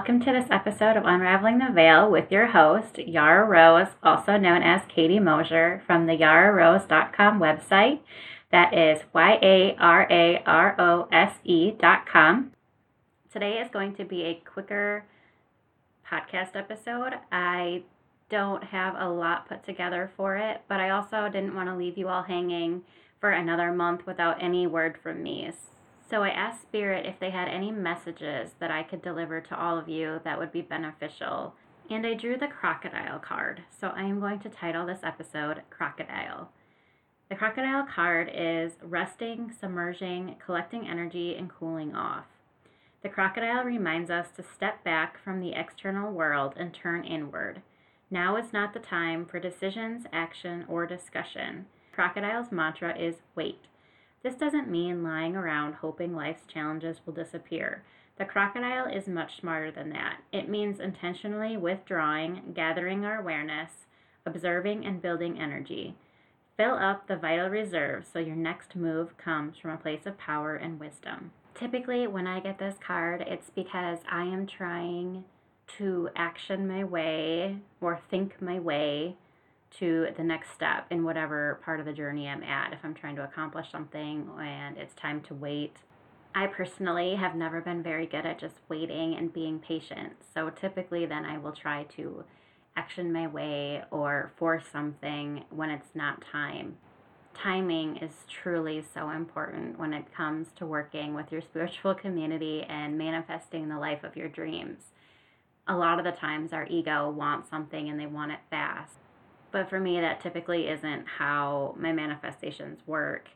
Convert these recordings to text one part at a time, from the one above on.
welcome to this episode of Unraveling the Veil with your host, Yara Rose, also known as Katie Mosier, from the yararose.com website. That is Y A R A R O S E.com. Today is going to be a quicker podcast episode. I don't have a lot put together for it, but I also didn't want to leave you all hanging for another month without any word from me. So I asked Spirit if they had any messages that I could deliver to all of you that would be beneficial. And I drew the crocodile card. So I am going to title this episode Crocodile. The crocodile card is resting, submerging, collecting energy, and cooling off. The crocodile reminds us to step back from the external world and turn inward. Now is not the time for decisions, action, or discussion. Crocodile's mantra is wait. This doesn't mean lying around hoping life's challenges will disappear. The crocodile is much smarter than that. It means intentionally withdrawing, gathering our awareness, observing, and building energy. Fill up the vital reserves so your next move comes from a place of power and wisdom. Typically, when I get this card, it's because I am trying to action my way or think my way to the next step in whatever part of the journey I'm at. If I'm trying to accomplish something and it's time to wait, I personally have never been very good at just waiting and being patient. So typically, then I will try to action my way or force something when it's not time. Timing is truly so important when it comes to working with your spiritual community and manifesting the life of your dreams. A lot of the times, our ego wants something and they want it fast. But for me, that typically isn't how my manifestations work.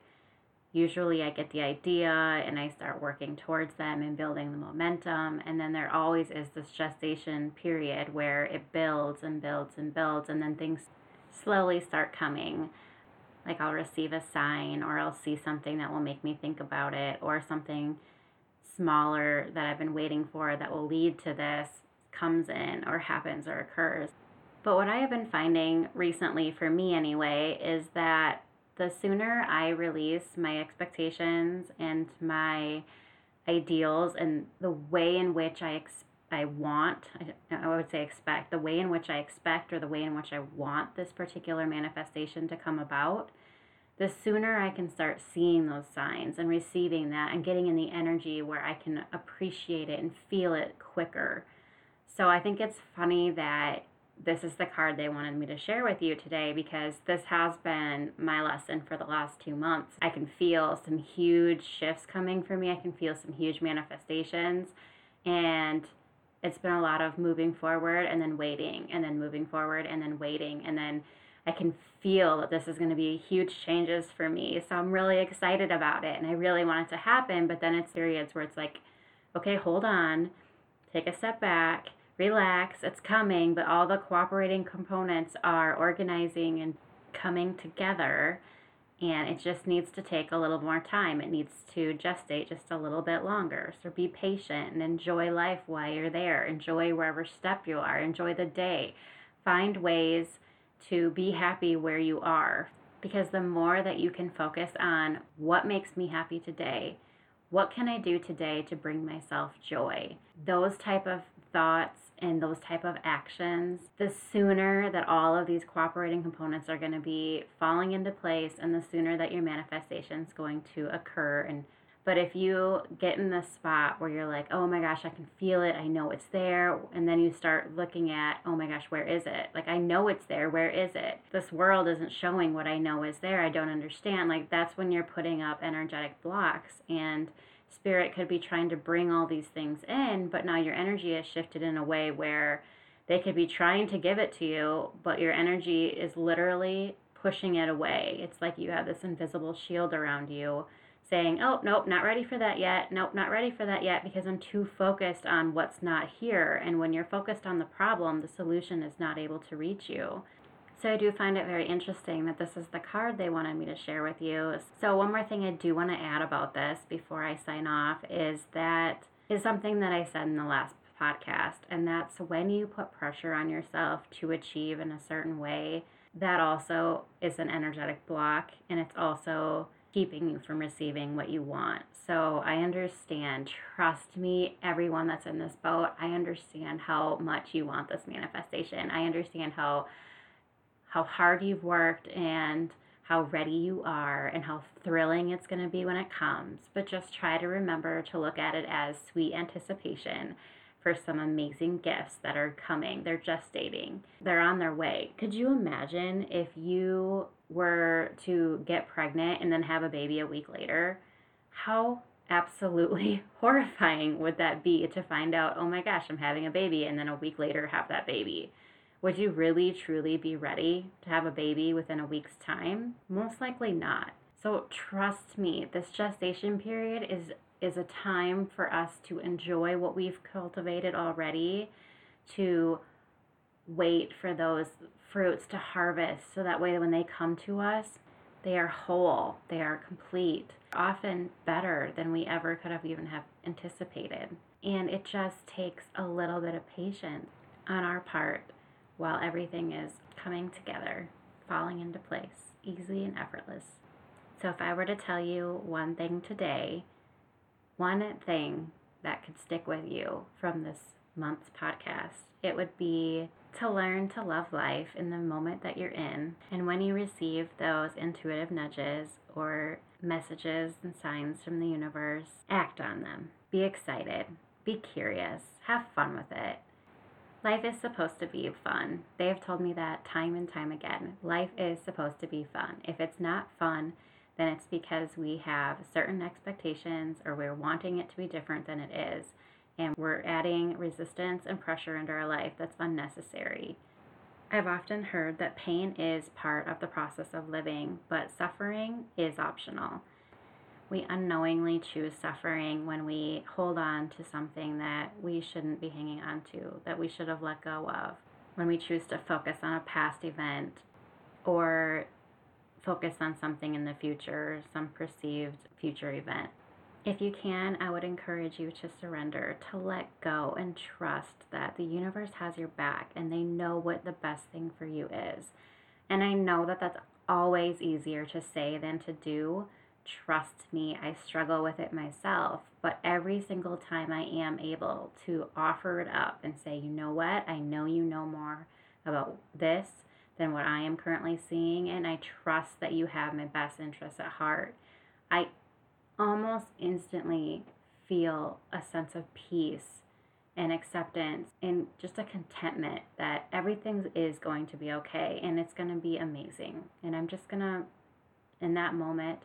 Usually, I get the idea and I start working towards them and building the momentum. And then there always is this gestation period where it builds and builds and builds, and then things slowly start coming. Like I'll receive a sign, or I'll see something that will make me think about it, or something smaller that I've been waiting for that will lead to this comes in, or happens, or occurs. But what I have been finding recently, for me anyway, is that the sooner I release my expectations and my ideals and the way in which I I want, I would say expect, the way in which I expect or the way in which I want this particular manifestation to come about, the sooner I can start seeing those signs and receiving that and getting in the energy where I can appreciate it and feel it quicker. So I think it's funny that this is the card they wanted me to share with you today because this has been my lesson for the last two months. I can feel some huge shifts coming for me, I can feel some huge manifestations, and it's been a lot of moving forward and then waiting, and then moving forward and then waiting, and then I can feel that this is going to be huge changes for me. So I'm really excited about it and I really want it to happen. But then it's periods where it's like, okay, hold on, take a step back relax, it's coming, but all the cooperating components are organizing and coming together. And it just needs to take a little more time. It needs to gestate just a little bit longer. So be patient and enjoy life while you're there. Enjoy wherever step you are. Enjoy the day. Find ways to be happy where you are. Because the more that you can focus on what makes me happy today, what can I do today to bring myself joy? Those type of thoughts and those type of actions, the sooner that all of these cooperating components are going to be falling into place and the sooner that your manifestation is going to occur and but if you get in this spot where you're like, oh my gosh, I can feel it, I know it's there, and then you start looking at, oh my gosh, where is it? Like, I know it's there, where is it? This world isn't showing what I know is there, I don't understand. Like, that's when you're putting up energetic blocks. And spirit could be trying to bring all these things in, but now your energy is shifted in a way where they could be trying to give it to you, but your energy is literally pushing it away. It's like you have this invisible shield around you saying, Oh, nope, not ready for that yet. Nope, not ready for that yet because I'm too focused on what's not here. And when you're focused on the problem, the solution is not able to reach you. So I do find it very interesting that this is the card they wanted me to share with you. So one more thing I do want to add about this before I sign off is that is something that I said in the last podcast, and that's when you put pressure on yourself to achieve in a certain way, that also is an energetic block, and it's also keeping you from receiving what you want. So I understand. Trust me, everyone that's in this boat, I understand how much you want this manifestation. I understand how how hard you've worked and how ready you are and how thrilling it's going to be when it comes. But just try to remember to look at it as sweet anticipation for some amazing gifts that are coming. They're just dating, they're on their way. Could you imagine if you were to get pregnant and then have a baby a week later? How absolutely horrifying would that be to find out, oh my gosh, I'm having a baby, and then a week later have that baby? Would you really truly be ready to have a baby within a week's time? Most likely not. So trust me, this gestation period is is a time for us to enjoy what we've cultivated already, to wait for those fruits to harvest so that way when they come to us, they are whole, they are complete, often better than we ever could have even have anticipated. And it just takes a little bit of patience on our part while everything is coming together, falling into place, easy and effortless. So if I were to tell you one thing today, one thing that could stick with you from this month's podcast, it would be to learn to love life in the moment that you're in. And when you receive those intuitive nudges or messages and signs from the universe, act on them. Be excited, be curious, have fun with it. Life is supposed to be fun. They have told me that time and time again. Life is supposed to be fun. If it's not fun, then it's because we have certain expectations or we're wanting it to be different than it is. And we're adding resistance and pressure into our life that's unnecessary. I've often heard that pain is part of the process of living, but suffering is optional. We unknowingly choose suffering when we hold on to something that we shouldn't be hanging on to, that we should have let go of. When we choose to focus on a past event or focus on something in the future, some perceived future event. If you can, I would encourage you to surrender, to let go, and trust that the universe has your back and they know what the best thing for you is. And I know that that's always easier to say than to do. Trust me, I struggle with it myself. But every single time I am able to offer it up and say, you know what, I know you know more about this than what I am currently seeing, and I trust that you have my best interests at heart. I almost instantly feel a sense of peace and acceptance and just a contentment that everything is going to be okay and it's going to be amazing. And I'm just going to, in that moment,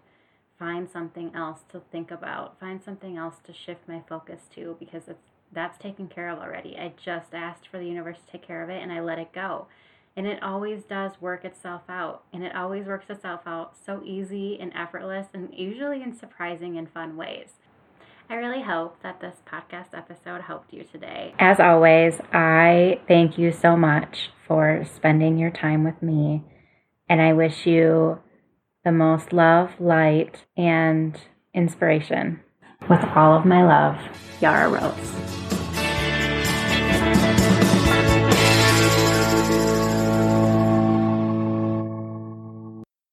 find something else to think about, find something else to shift my focus to because it's that's taken care of already. I just asked for the universe to take care of it and I let it go. And it always does work itself out. And it always works itself out so easy and effortless and usually in surprising and fun ways. I really hope that this podcast episode helped you today. As always, I thank you so much for spending your time with me. And I wish you the most love, light, and inspiration. With all of my love, Yara Rose.